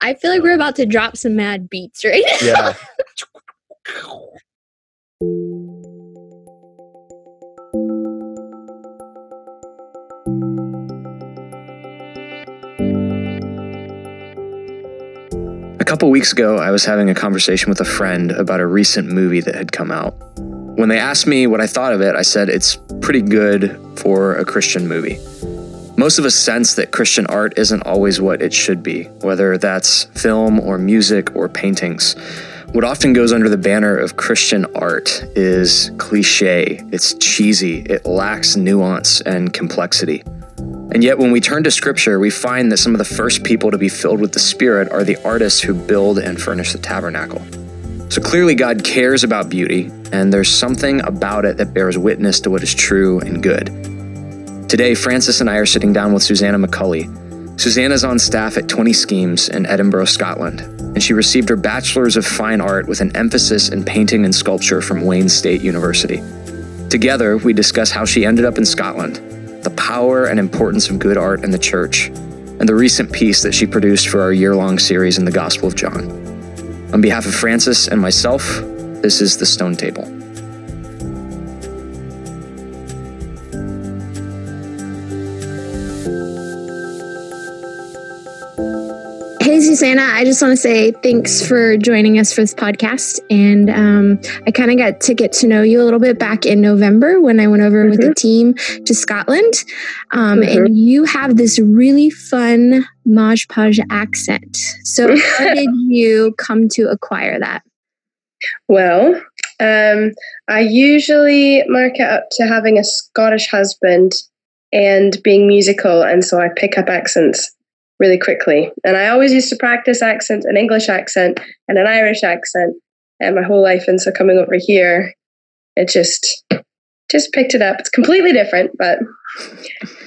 I feel like we're about to drop some mad beats right now. Yeah. A couple weeks ago, I was having a conversation with a friend about a recent movie that had come out. When they asked me what I thought of it, I said it's pretty good for a Christian movie. Most of us sense that Christian art isn't always what it should be, whether that's film or music or paintings. What often goes under the banner of Christian art is cliche, it's cheesy, it lacks nuance and complexity. And yet, when we turn to scripture, we find that some of the first people to be filled with the Spirit are the artists who build and furnish the tabernacle. So clearly, God cares about beauty, and there's something about it that bears witness to what is true and good. Today, Frances and I are sitting down with Susanna Macaulay. Susanna's on staff at 20 Schemes in Edinburgh, Scotland, and she received her Bachelor's of Fine Art with an emphasis in painting and sculpture from Wayne State University. Together, we discuss how she ended up in Scotland, the power and importance of good art in the church, and the recent piece that she produced for our year long series in the Gospel of John. On behalf of Frances and myself, this is the Stone Table. Susanna, I just want to say thanks for joining us for this podcast. And um, I kind of got to get to know you a little bit back in November when I went over mm-hmm. with the team to Scotland. Um, mm-hmm. And you have this really fun Maj Podge accent. So, how did you come to acquire that? Well, um, I usually mark it up to having a Scottish husband and being musical. And so I pick up accents really quickly. And I always used to practice accent, an English accent and an Irish accent, and my whole life. And so coming over here, it just just picked it up. It's completely different, but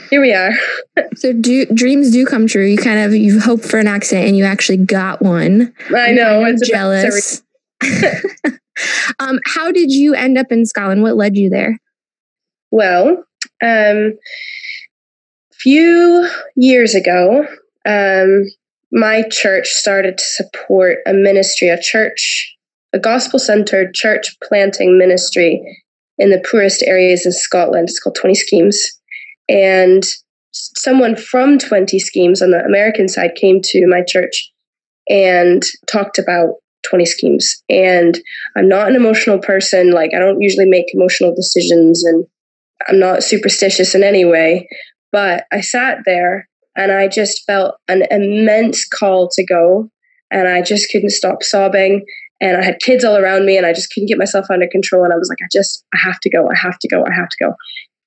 here we are. so do dreams do come true. You kind of you hope for an accent and you actually got one. I know. I'm it's jealous. um, how did you end up in Scotland? What led you there? Well, um, few years ago, um, my church started to support a ministry, a church, a gospel centered church planting ministry in the poorest areas in Scotland. It's called 20 Schemes. And someone from 20 Schemes on the American side came to my church and talked about 20 schemes. And I'm not an emotional person. Like, I don't usually make emotional decisions and I'm not superstitious in any way. But I sat there and I just felt an immense call to go. And I just couldn't stop sobbing. And I had kids all around me, and I just couldn't get myself under control. And I was like, I just, I have to go. I have to go. I have to go.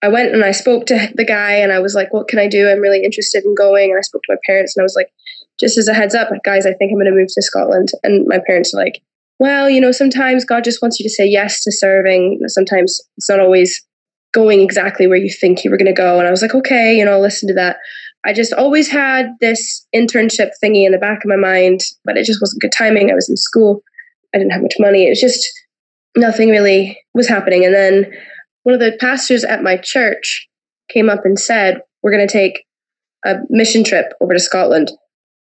I went and I spoke to the guy, and I was like, What can I do? I'm really interested in going. And I spoke to my parents, and I was like, Just as a heads up, guys, I think I'm going to move to Scotland. And my parents are like, Well, you know, sometimes God just wants you to say yes to serving. Sometimes it's not always going exactly where you think you were going to go. And I was like, Okay, you know, I'll listen to that. I just always had this internship thingy in the back of my mind, but it just wasn't good timing. I was in school. I didn't have much money. It was just nothing really was happening. And then one of the pastors at my church came up and said, We're going to take a mission trip over to Scotland.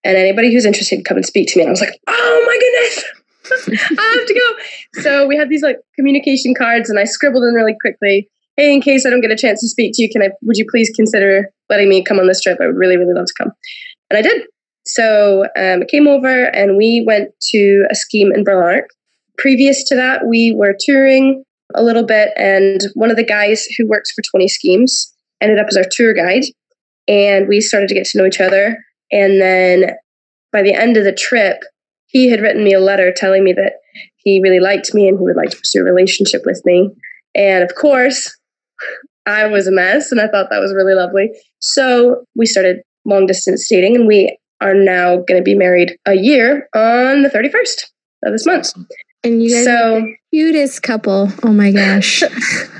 And anybody who's interested, come and speak to me. And I was like, Oh my goodness, I have to go. So we had these like communication cards, and I scribbled in really quickly hey, in case I don't get a chance to speak to you, can I, would you please consider letting me come on this trip? I would really, really love to come. And I did. So um, I came over and we went to a scheme in Berlark. Previous to that, we were touring a little bit, and one of the guys who works for 20 Schemes ended up as our tour guide. And we started to get to know each other. And then by the end of the trip, he had written me a letter telling me that he really liked me and he would like to pursue a relationship with me. And of course, I was a mess and I thought that was really lovely. So we started long distance dating and we are now going to be married a year on the 31st of this month. And you guys so, cutest couple. Oh my gosh.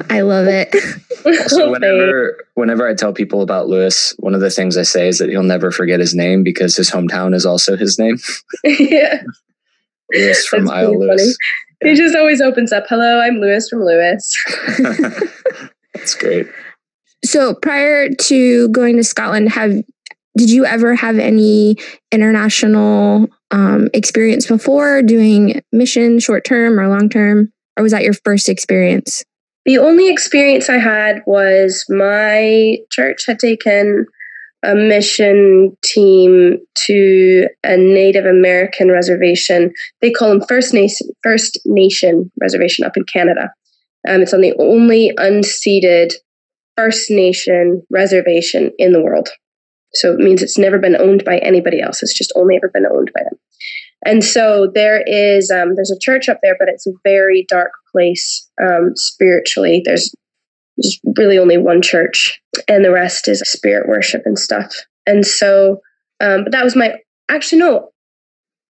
I love it. so whenever whenever I tell people about Lewis, one of the things I say is that he'll never forget his name because his hometown is also his name. yeah. Lewis from That's Isle Lewis. Yeah. He just always opens up, hello, I'm Lewis from Lewis. That's great. So prior to going to Scotland, have did you ever have any international um, experience before doing mission short term or long term? Or was that your first experience? The only experience I had was my church had taken a mission team to a Native American reservation. They call them First Nation First Nation reservation up in Canada. Um, it's on the only unceded First Nation reservation in the world. So it means it's never been owned by anybody else. It's just only ever been owned by them. And so there is um, there's a church up there, but it's a very dark place um, spiritually. There's there's really only one church, and the rest is spirit worship and stuff. And so, um, but that was my actually no,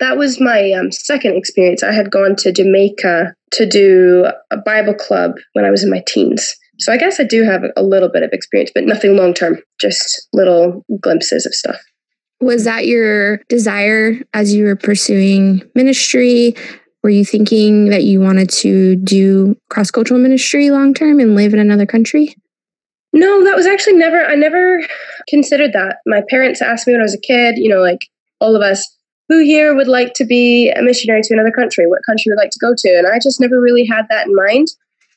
that was my um, second experience. I had gone to Jamaica to do a Bible club when I was in my teens. So I guess I do have a little bit of experience, but nothing long term, just little glimpses of stuff. Was that your desire as you were pursuing ministry? Were you thinking that you wanted to do cross cultural ministry long term and live in another country? No, that was actually never, I never considered that. My parents asked me when I was a kid, you know, like all of us, who here would like to be a missionary to another country? What country would like to go to? And I just never really had that in mind.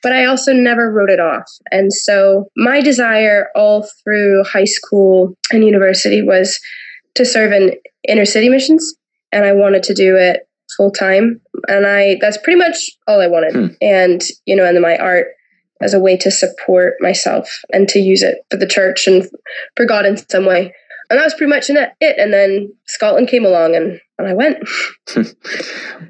But I also never wrote it off. And so my desire all through high school and university was to serve in inner city missions. And I wanted to do it full time. And I that's pretty much all I wanted. Hmm. And, you know, and then my art as a way to support myself and to use it for the church and for God in some way. And that was pretty much it. And then Scotland came along and, and I went. so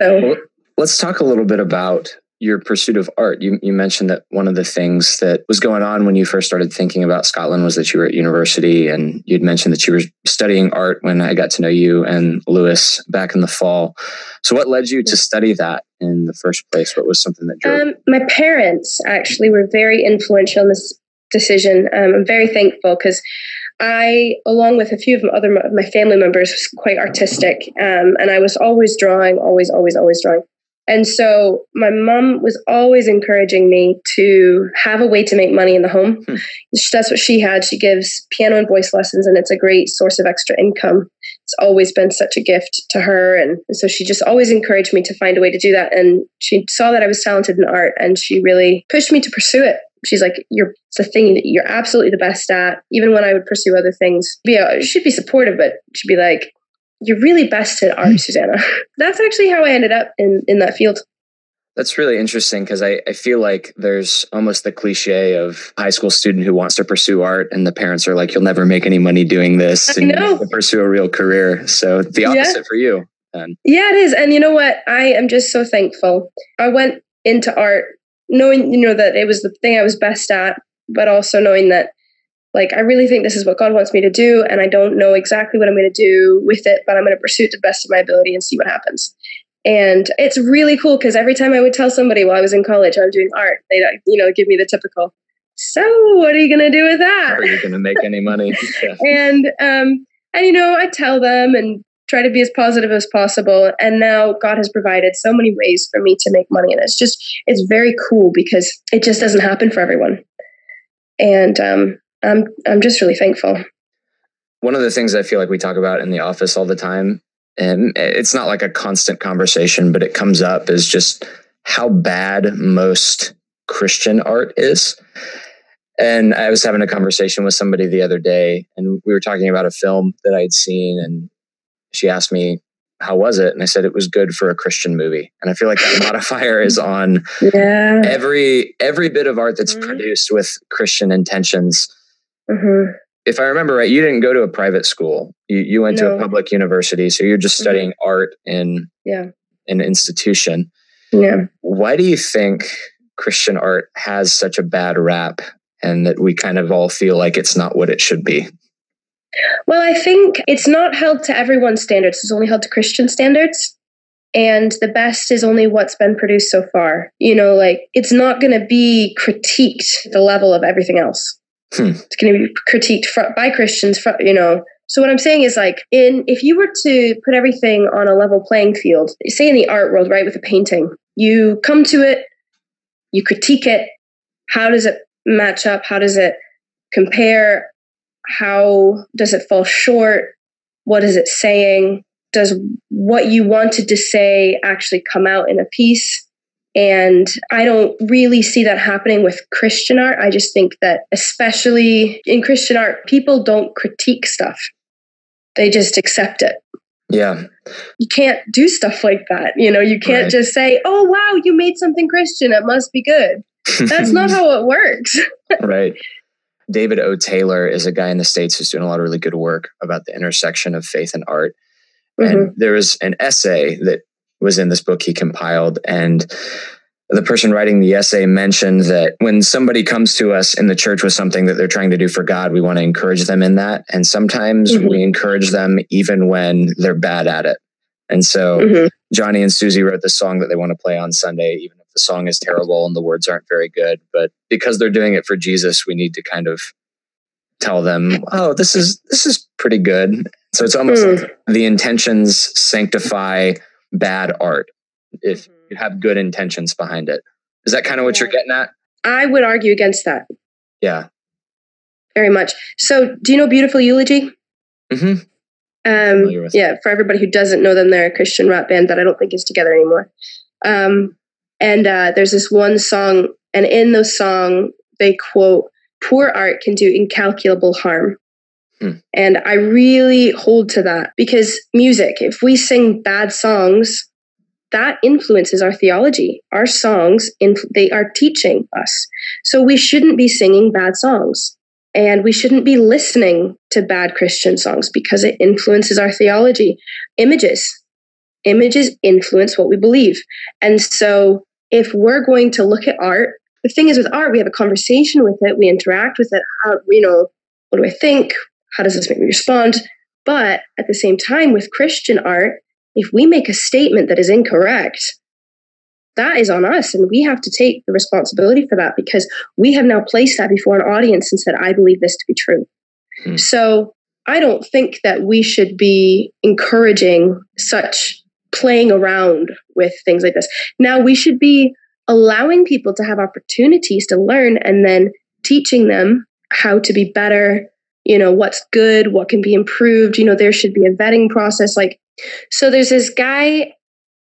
well, let's talk a little bit about your pursuit of art. You, you mentioned that one of the things that was going on when you first started thinking about Scotland was that you were at university, and you'd mentioned that you were studying art when I got to know you and Lewis back in the fall. So, what led you to study that in the first place? What was something that drove? Um, my parents actually were very influential in this decision. Um, I'm very thankful because I, along with a few of other of my family members, was quite artistic, um, and I was always drawing, always, always, always drawing. And so my mom was always encouraging me to have a way to make money in the home. Hmm. That's what she had. She gives piano and voice lessons, and it's a great source of extra income. It's always been such a gift to her. And, and so she just always encouraged me to find a way to do that. And she saw that I was talented in art, and she really pushed me to pursue it. She's like, "You're it's the thing that you're absolutely the best at." Even when I would pursue other things, yeah, she'd be supportive, but she'd be like, you're really best at art, hmm. Susanna. That's actually how I ended up in, in that field. That's really interesting because I, I feel like there's almost the cliche of high school student who wants to pursue art and the parents are like, you'll never make any money doing this and pursue a real career. So the opposite yeah. for you. Then. Yeah, it is. And you know what? I am just so thankful. I went into art knowing, you know, that it was the thing I was best at, but also knowing that like i really think this is what god wants me to do and i don't know exactly what i'm going to do with it but i'm going to pursue it to the best of my ability and see what happens. And it's really cool because every time i would tell somebody while i was in college i'm doing art they'd you know give me the typical so what are you going to do with that? Are you going to make any money? And um and you know i tell them and try to be as positive as possible and now god has provided so many ways for me to make money and it's just it's very cool because it just doesn't happen for everyone and um I'm I'm just really thankful. One of the things I feel like we talk about in the office all the time, and it's not like a constant conversation, but it comes up is just how bad most Christian art is. And I was having a conversation with somebody the other day, and we were talking about a film that I'd seen, and she asked me, how was it? And I said it was good for a Christian movie. And I feel like that modifier is on yeah. every every bit of art that's mm-hmm. produced with Christian intentions. Mm-hmm. If I remember right, you didn't go to a private school. You you went no. to a public university, so you're just mm-hmm. studying mm-hmm. art in yeah. an institution. Yeah. Why do you think Christian art has such a bad rap and that we kind of all feel like it's not what it should be? Well, I think it's not held to everyone's standards. It's only held to Christian standards. And the best is only what's been produced so far. You know, like it's not going to be critiqued the level of everything else. Hmm. It's going to be critiqued by Christians, you know. So what I'm saying is like in if you were to put everything on a level playing field, say in the art world, right, with a painting, you come to it, you critique it, how does it match up? How does it compare? How does it fall short? What is it saying? does what you wanted to say actually come out in a piece? And I don't really see that happening with Christian art. I just think that, especially in Christian art, people don't critique stuff, they just accept it. Yeah. You can't do stuff like that. You know, you can't right. just say, oh, wow, you made something Christian. It must be good. That's not how it works. right. David O. Taylor is a guy in the States who's doing a lot of really good work about the intersection of faith and art. Mm-hmm. And there was an essay that was in this book he compiled. And the person writing the essay mentioned that when somebody comes to us in the church with something that they're trying to do for God, we want to encourage them in that. And sometimes mm-hmm. we encourage them even when they're bad at it. And so mm-hmm. Johnny and Susie wrote the song that they want to play on Sunday, even the song is terrible and the words aren't very good. But because they're doing it for Jesus, we need to kind of tell them, oh, this is this is pretty good. So it's almost mm. like the intentions sanctify bad art if mm-hmm. you have good intentions behind it. Is that kind of what you're getting at? I would argue against that. Yeah. Very much. So, do you know Beautiful Eulogy? Mm-hmm. Um, yeah, for everybody who doesn't know them, they're a Christian rap band that I don't think is together anymore. Um, and uh, there's this one song, and in the song, they quote, Poor art can do incalculable harm. Hmm. And I really hold to that because music, if we sing bad songs, that influences our theology. Our songs, they are teaching us. So we shouldn't be singing bad songs. And we shouldn't be listening to bad Christian songs because it influences our theology. Images, images influence what we believe. And so if we're going to look at art, the thing is with art, we have a conversation with it, we interact with it. How, you know, what do I think? How does this make me respond? But at the same time, with Christian art, if we make a statement that is incorrect, that is on us and we have to take the responsibility for that because we have now placed that before an audience and said i believe this to be true hmm. so i don't think that we should be encouraging such playing around with things like this now we should be allowing people to have opportunities to learn and then teaching them how to be better you know what's good what can be improved you know there should be a vetting process like so there's this guy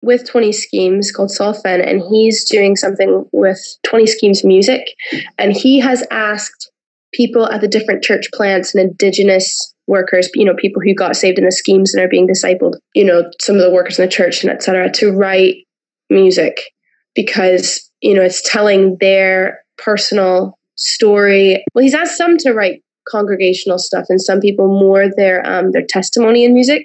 with 20 schemes called Saul Fenn, and he's doing something with 20 schemes music. And he has asked people at the different church plants and indigenous workers, you know, people who got saved in the schemes and are being discipled, you know, some of the workers in the church and etc., to write music because, you know, it's telling their personal story. Well, he's asked some to write congregational stuff and some people more their um, their testimony in music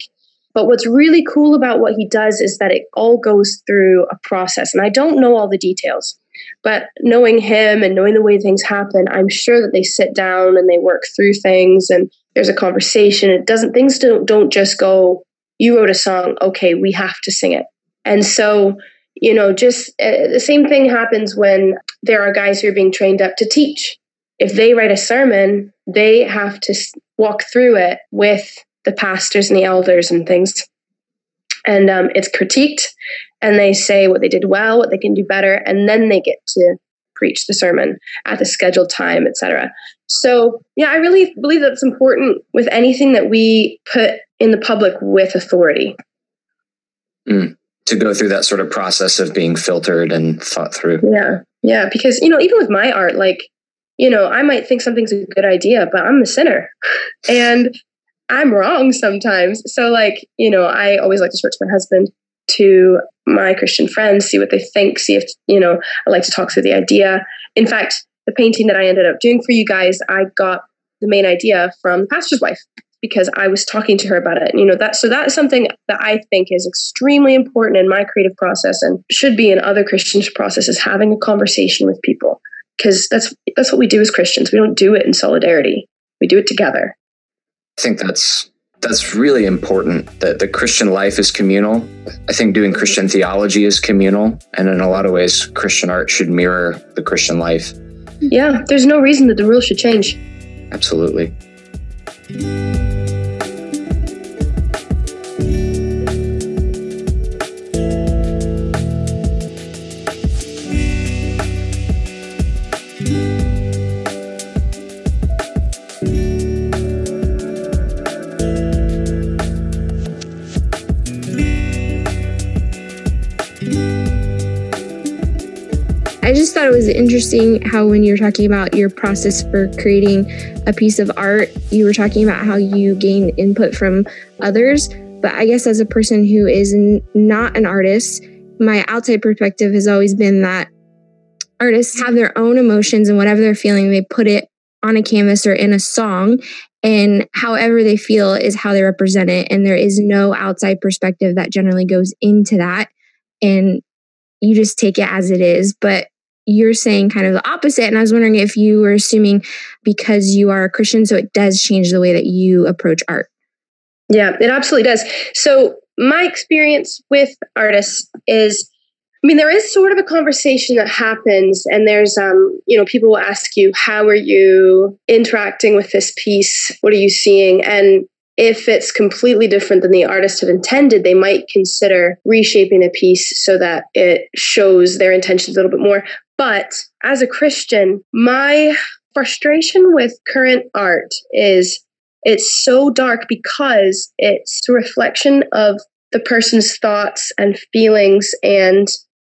but what's really cool about what he does is that it all goes through a process. And I don't know all the details, but knowing him and knowing the way things happen, I'm sure that they sit down and they work through things and there's a conversation. It doesn't, things don't, don't just go, you wrote a song, okay, we have to sing it. And so, you know, just uh, the same thing happens when there are guys who are being trained up to teach. If they write a sermon, they have to walk through it with the pastors and the elders and things. And um, it's critiqued, and they say what they did well, what they can do better, and then they get to preach the sermon at the scheduled time, etc. So, yeah, I really believe that's important with anything that we put in the public with authority. Mm, to go through that sort of process of being filtered and thought through. Yeah, yeah, because you know, even with my art, like you know, I might think something's a good idea, but I'm a sinner, and I'm wrong sometimes. So, like, you know, I always like to switch my husband to my Christian friends, see what they think, see if, you know, I like to talk through the idea. In fact, the painting that I ended up doing for you guys, I got the main idea from the pastor's wife because I was talking to her about it. You know, that so that is something that I think is extremely important in my creative process and should be in other Christians' processes, having a conversation with people. Because that's that's what we do as Christians. We don't do it in solidarity. We do it together. I think that's that's really important that the Christian life is communal. I think doing Christian theology is communal. And in a lot of ways, Christian art should mirror the Christian life. Yeah, there's no reason that the rules should change. Absolutely. Was interesting how when you were talking about your process for creating a piece of art, you were talking about how you gain input from others. But I guess as a person who is n- not an artist, my outside perspective has always been that artists have their own emotions and whatever they're feeling, they put it on a canvas or in a song. And however they feel is how they represent it. And there is no outside perspective that generally goes into that. And you just take it as it is. But you're saying kind of the opposite. And I was wondering if you were assuming because you are a Christian, so it does change the way that you approach art. Yeah, it absolutely does. So, my experience with artists is I mean, there is sort of a conversation that happens, and there's, um, you know, people will ask you, how are you interacting with this piece? What are you seeing? And if it's completely different than the artist had intended, they might consider reshaping a piece so that it shows their intentions a little bit more. But as a Christian, my frustration with current art is it's so dark because it's a reflection of the person's thoughts and feelings and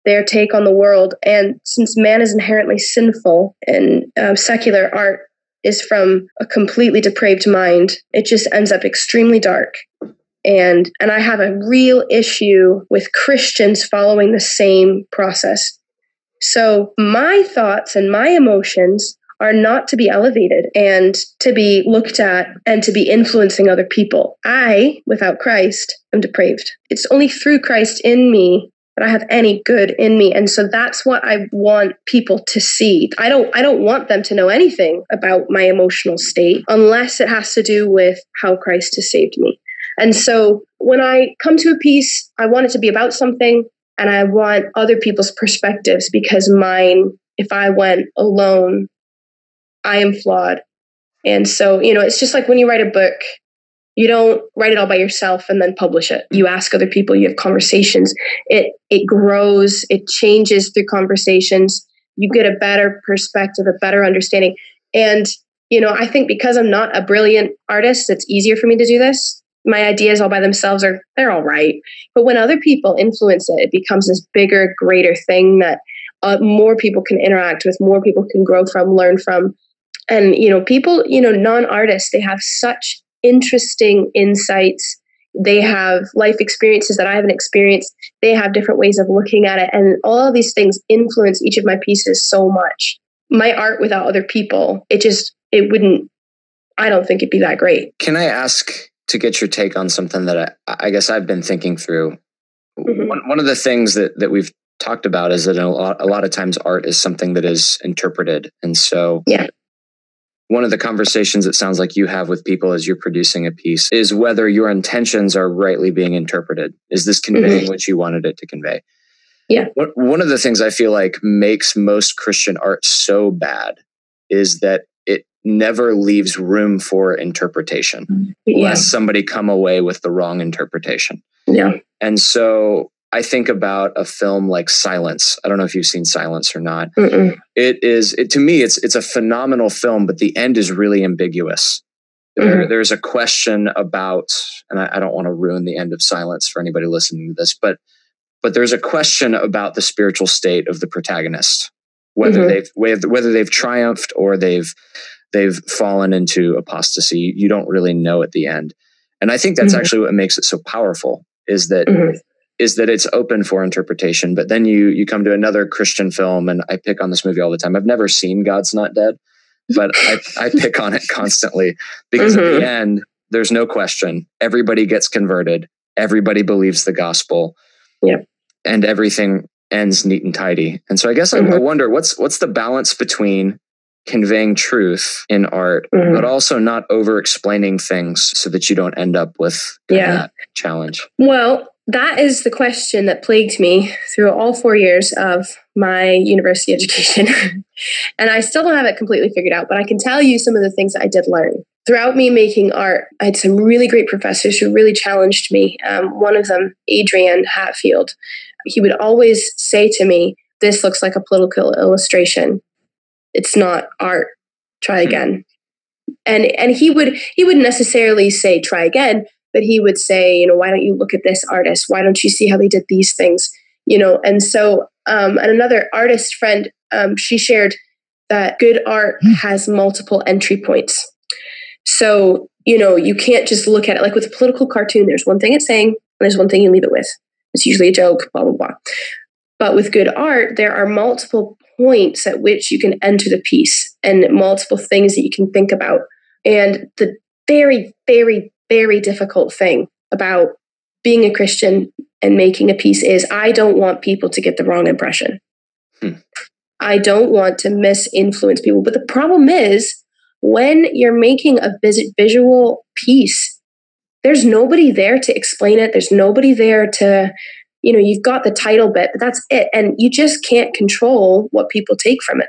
their take on the world. And since man is inherently sinful and uh, secular art is from a completely depraved mind, it just ends up extremely dark. And and I have a real issue with Christians following the same process. So my thoughts and my emotions are not to be elevated and to be looked at and to be influencing other people. I, without Christ, am depraved. It's only through Christ in me that I have any good in me. And so that's what I want people to see. I don't I don't want them to know anything about my emotional state unless it has to do with how Christ has saved me. And so when I come to a piece, I want it to be about something and I want other people's perspectives because mine, if I went alone, I am flawed. And so, you know, it's just like when you write a book, you don't write it all by yourself and then publish it. You ask other people, you have conversations. It it grows, it changes through conversations. You get a better perspective, a better understanding. And you know, I think because I'm not a brilliant artist, it's easier for me to do this. My ideas all by themselves are they're all right. But when other people influence it, it becomes this bigger, greater thing that uh, more people can interact with, more people can grow from, learn from. And you know, people, you know, non-artists, they have such interesting insights. They have life experiences that I haven't experienced. They have different ways of looking at it. And all of these things influence each of my pieces so much. My art without other people, it just, it wouldn't, I don't think it'd be that great. Can I ask to get your take on something that I, I guess I've been thinking through? Mm-hmm. One, one of the things that, that we've talked about is that a lot, a lot of times art is something that is interpreted. And so yeah one of the conversations it sounds like you have with people as you're producing a piece is whether your intentions are rightly being interpreted. Is this conveying mm-hmm. what you wanted it to convey? Yeah. One of the things I feel like makes most Christian art so bad is that never leaves room for interpretation, yeah. lest somebody come away with the wrong interpretation. Yeah. And so I think about a film like Silence. I don't know if you've seen Silence or not. Mm-mm. It is it, to me it's it's a phenomenal film, but the end is really ambiguous. Mm-hmm. There's a question about, and I, I don't want to ruin the end of Silence for anybody listening to this, but but there's a question about the spiritual state of the protagonist, whether mm-hmm. they've whether they've triumphed or they've they've fallen into apostasy. You don't really know at the end, and I think that's mm-hmm. actually what makes it so powerful. Is that mm-hmm is that it's open for interpretation. But then you you come to another Christian film, and I pick on this movie all the time. I've never seen God's Not Dead, but I, I pick on it constantly because mm-hmm. at the mm-hmm. end, there's no question. Everybody gets converted. Everybody believes the gospel. Yeah. And everything ends neat and tidy. And so I guess mm-hmm. I, I wonder what's what's the balance between conveying truth in art, mm-hmm. but also not over explaining things so that you don't end up with yeah. challenge. Well, that is the question that plagued me through all four years of my university education. and I still don't have it completely figured out, but I can tell you some of the things I did learn. Throughout me making art, I had some really great professors who really challenged me. Um, one of them, Adrian Hatfield, he would always say to me, This looks like a political illustration. It's not art. Try hmm. again. And and he would he wouldn't necessarily say try again, but he would say, you know, why don't you look at this artist? Why don't you see how they did these things? You know, and so um, and another artist friend um, she shared that good art has multiple entry points. So, you know, you can't just look at it like with a political cartoon, there's one thing it's saying, and there's one thing you leave it with. It's usually a joke, blah, blah, blah. But with good art, there are multiple points at which you can enter the piece and multiple things that you can think about. And the very, very, very difficult thing about being a Christian and making a piece is I don't want people to get the wrong impression. Hmm. I don't want to misinfluence people. But the problem is when you're making a visual piece, there's nobody there to explain it. There's nobody there to, you know, you've got the title bit, but that's it. And you just can't control what people take from it.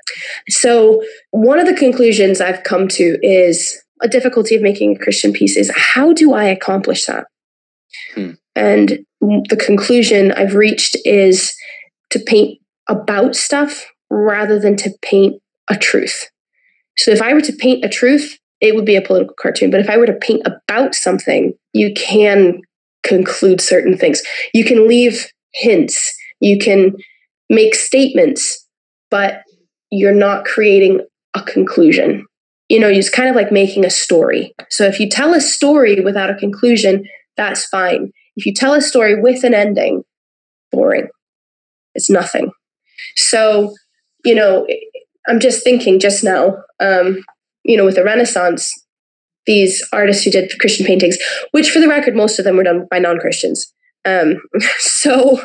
So, one of the conclusions I've come to is a difficulty of making a Christian piece is how do I accomplish that? Hmm. And the conclusion I've reached is to paint about stuff rather than to paint a truth. So if I were to paint a truth, it would be a political cartoon. But if I were to paint about something, you can conclude certain things. You can leave hints, you can make statements, but you're not creating a conclusion. You know, it's kind of like making a story. So if you tell a story without a conclusion, that's fine. If you tell a story with an ending, boring. It's nothing. So, you know, I'm just thinking just now, um, you know, with the Renaissance, these artists who did Christian paintings, which for the record, most of them were done by non Christians. Um, so,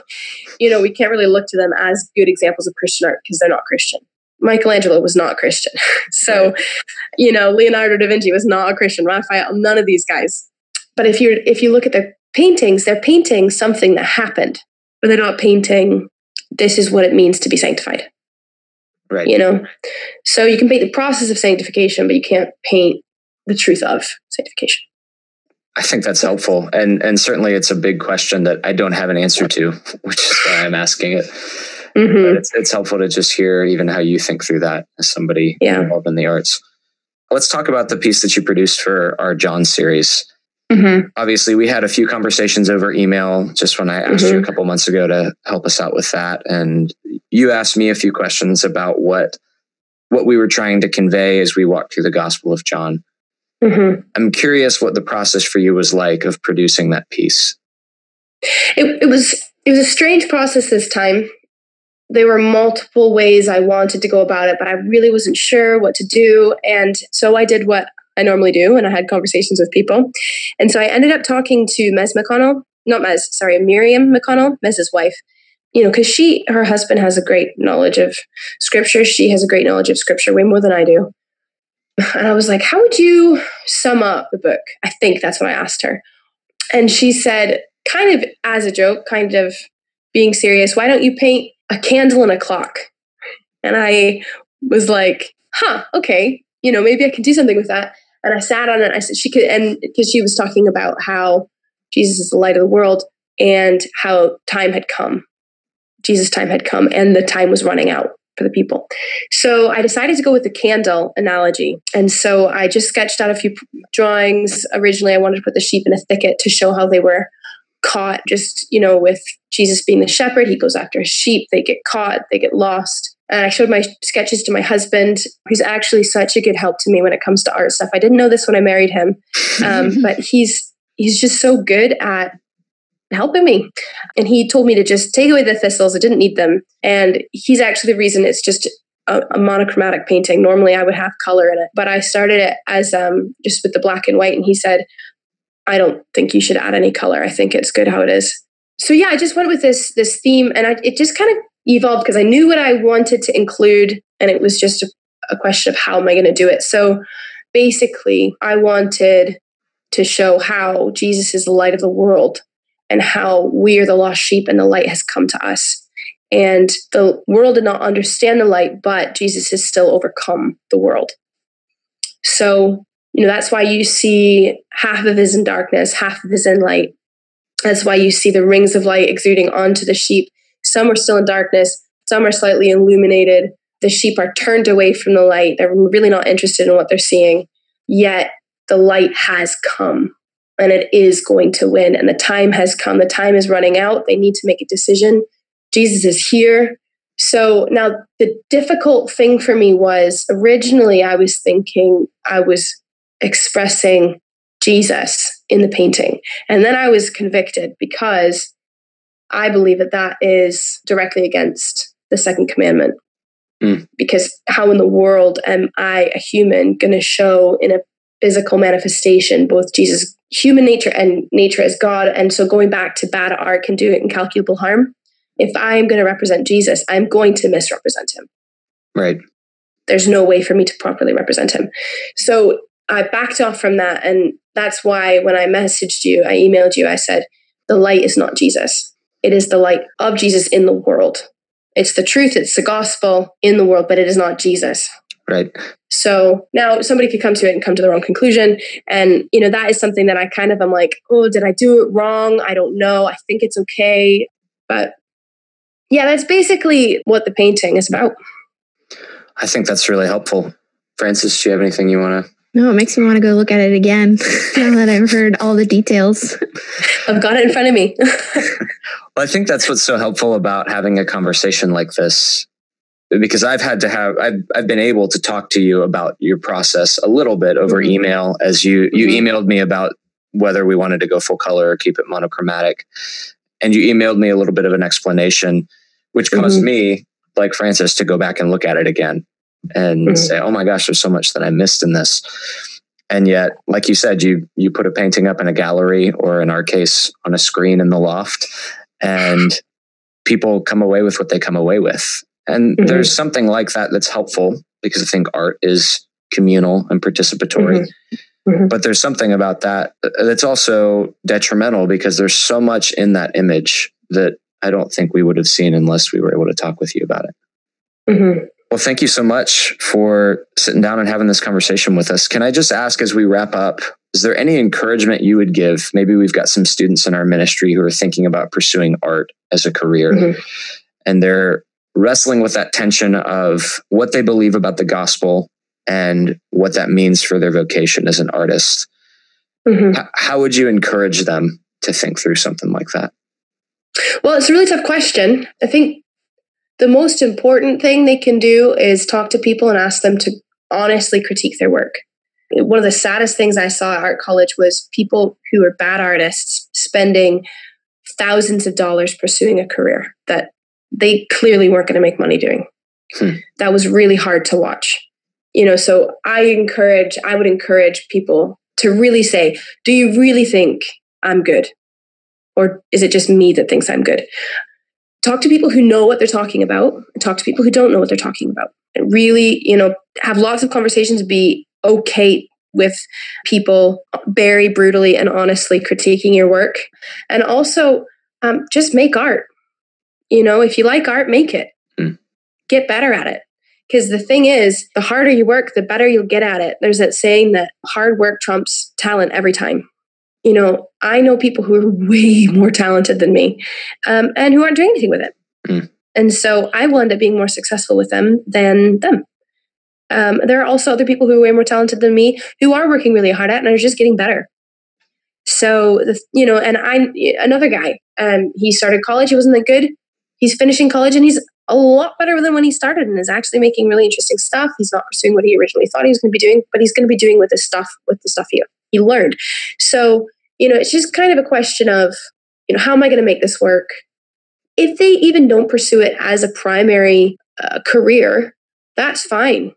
you know, we can't really look to them as good examples of Christian art because they're not Christian. Michelangelo was not Christian. so, you know, Leonardo da Vinci was not a Christian. Raphael, none of these guys. But if you if you look at their paintings, they're painting something that happened, but they're not painting this is what it means to be sanctified. Right. You know? So you can paint the process of sanctification, but you can't paint the truth of sanctification. I think that's helpful. And and certainly it's a big question that I don't have an answer to, which is why I'm asking it. Mm-hmm. But it's, it's helpful to just hear even how you think through that as somebody yeah. involved in the arts. Let's talk about the piece that you produced for our John series. Mm-hmm. Obviously, we had a few conversations over email just when I asked mm-hmm. you a couple months ago to help us out with that, and you asked me a few questions about what what we were trying to convey as we walked through the Gospel of John. Mm-hmm. I'm curious what the process for you was like of producing that piece. It, it was it was a strange process this time. There were multiple ways I wanted to go about it, but I really wasn't sure what to do, and so I did what I normally do, and I had conversations with people. And so I ended up talking to Mez McConnell, not Mez, sorry, Miriam McConnell, Mez's wife. You know, because she, her husband has a great knowledge of scripture. She has a great knowledge of scripture, way more than I do. And I was like, How would you sum up the book? I think that's what I asked her. And she said, kind of as a joke, kind of being serious, why don't you paint a candle and a clock? And I was like, huh, okay, you know, maybe I can do something with that. And I sat on it. I said she could, and because she was talking about how Jesus is the light of the world and how time had come, Jesus' time had come, and the time was running out for the people. So I decided to go with the candle analogy. And so I just sketched out a few drawings. Originally, I wanted to put the sheep in a thicket to show how they were caught, just, you know, with Jesus being the shepherd. He goes after his sheep, they get caught, they get lost. And I showed my sketches to my husband, who's actually such a good help to me when it comes to art stuff. I didn't know this when I married him, um, but he's he's just so good at helping me. And he told me to just take away the thistles. I didn't need them. And he's actually the reason it's just a, a monochromatic painting. Normally I would have color in it, but I started it as um, just with the black and white. And he said, I don't think you should add any color. I think it's good how it is. So yeah, I just went with this this theme, and I, it just kind of evolved because I knew what I wanted to include, and it was just a, a question of how am I going to do it. So basically, I wanted to show how Jesus is the light of the world and how we are the lost sheep and the light has come to us. And the world did not understand the light, but Jesus has still overcome the world. So, you know, that's why you see half of his in darkness, half of his in light. That's why you see the rings of light exuding onto the sheep some are still in darkness, some are slightly illuminated. The sheep are turned away from the light. They're really not interested in what they're seeing. Yet the light has come and it is going to win. And the time has come. The time is running out. They need to make a decision. Jesus is here. So now the difficult thing for me was originally I was thinking I was expressing Jesus in the painting. And then I was convicted because I believe that that is directly against the second commandment. Mm. Because how in the world am I, a human, going to show in a physical manifestation both Jesus' human nature and nature as God? And so going back to bad art can do incalculable harm. If I'm going to represent Jesus, I'm going to misrepresent him. Right. There's no way for me to properly represent him. So I backed off from that. And that's why when I messaged you, I emailed you, I said, the light is not Jesus. It is the light of Jesus in the world. It's the truth, it's the gospel in the world, but it is not Jesus. Right. So now somebody could come to it and come to the wrong conclusion. And, you know, that is something that I kind of am like, oh, did I do it wrong? I don't know. I think it's okay. But yeah, that's basically what the painting is about. I think that's really helpful. Frances, do you have anything you want to no, it makes me want to go look at it again now that I've heard all the details. I've got it in front of me. well, I think that's what's so helpful about having a conversation like this because I've had to have I've I've been able to talk to you about your process a little bit over mm-hmm. email as you you mm-hmm. emailed me about whether we wanted to go full color or keep it monochromatic and you emailed me a little bit of an explanation which caused mm-hmm. me like Frances to go back and look at it again and mm-hmm. say, "Oh my gosh, there's so much that I missed in this." And yet, like you said, you you put a painting up in a gallery or in our case on a screen in the loft and people come away with what they come away with. And mm-hmm. there's something like that that's helpful because I think art is communal and participatory. Mm-hmm. mm-hmm. But there's something about that that's also detrimental because there's so much in that image that I don't think we would have seen unless we were able to talk with you about it. Mm-hmm. Well, thank you so much for sitting down and having this conversation with us. Can I just ask as we wrap up, is there any encouragement you would give? Maybe we've got some students in our ministry who are thinking about pursuing art as a career mm-hmm. and they're wrestling with that tension of what they believe about the gospel and what that means for their vocation as an artist. Mm-hmm. H- how would you encourage them to think through something like that? Well, it's a really tough question. I think the most important thing they can do is talk to people and ask them to honestly critique their work. One of the saddest things I saw at art college was people who are bad artists spending thousands of dollars pursuing a career that they clearly weren't going to make money doing. Hmm. That was really hard to watch. You know, so I encourage, I would encourage people to really say, do you really think I'm good? Or is it just me that thinks I'm good? talk to people who know what they're talking about and talk to people who don't know what they're talking about and really you know have lots of conversations be okay with people very brutally and honestly critiquing your work and also um, just make art you know if you like art make it mm. get better at it because the thing is the harder you work the better you'll get at it there's that saying that hard work trumps talent every time you know, I know people who are way more talented than me um, and who aren't doing anything with it. Mm. And so I will end up being more successful with them than them. Um, there are also other people who are way more talented than me who are working really hard at it and are just getting better. So, the, you know, and I, another guy, um, he started college, he wasn't that good. He's finishing college and he's a lot better than when he started and is actually making really interesting stuff. He's not pursuing what he originally thought he was going to be doing, but he's going to be doing with the stuff, with the stuff he, he learned. So, you know, it's just kind of a question of, you know, how am I going to make this work? If they even don't pursue it as a primary uh, career, that's fine.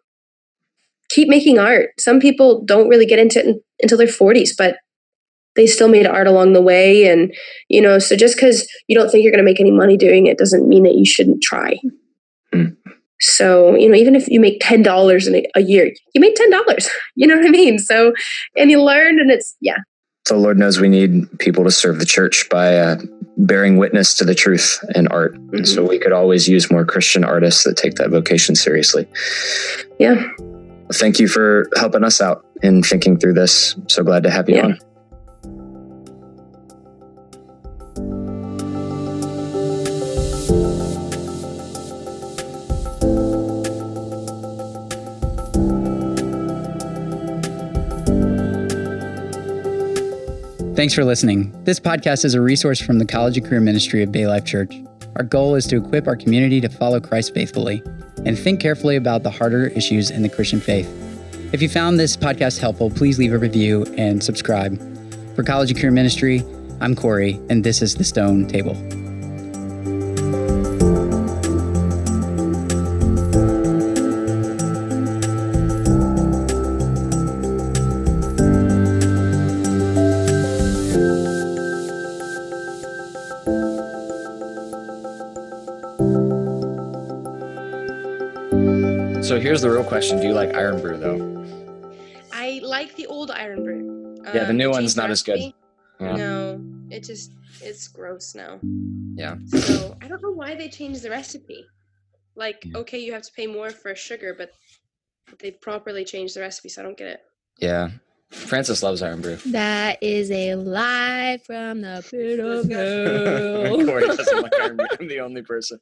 Keep making art. Some people don't really get into it until their 40s, but they still made art along the way. And, you know, so just because you don't think you're going to make any money doing it doesn't mean that you shouldn't try. Mm. So, you know, even if you make $10 in a, a year, you made $10. You know what I mean? So, and you learned, and it's, yeah, the Lord knows we need people to serve the church by uh, bearing witness to the truth in art. Mm-hmm. so we could always use more Christian artists that take that vocation seriously. Yeah. Thank you for helping us out in thinking through this. So glad to have you yeah. on. Thanks for listening. This podcast is a resource from the College and Career Ministry of Bay Life Church. Our goal is to equip our community to follow Christ faithfully and think carefully about the harder issues in the Christian faith. If you found this podcast helpful, please leave a review and subscribe. For College and Career Ministry, I'm Corey, and this is The Stone Table. Question: Do you like Irn-Bru though? I like the old Irn-Bru. Yeah, the Um, new they one's not as good. Yeah. No, it just it's gross now. Yeah. So I don't know why they changed the recipe. Like, Yeah. okay, you have to pay more for sugar, but they properly changed the recipe, so I don't get it. Yeah. Frances loves Irn-Bru. That is a lie from the pit of hell. Corey doesn't like Irn-Bru. I'm the only person.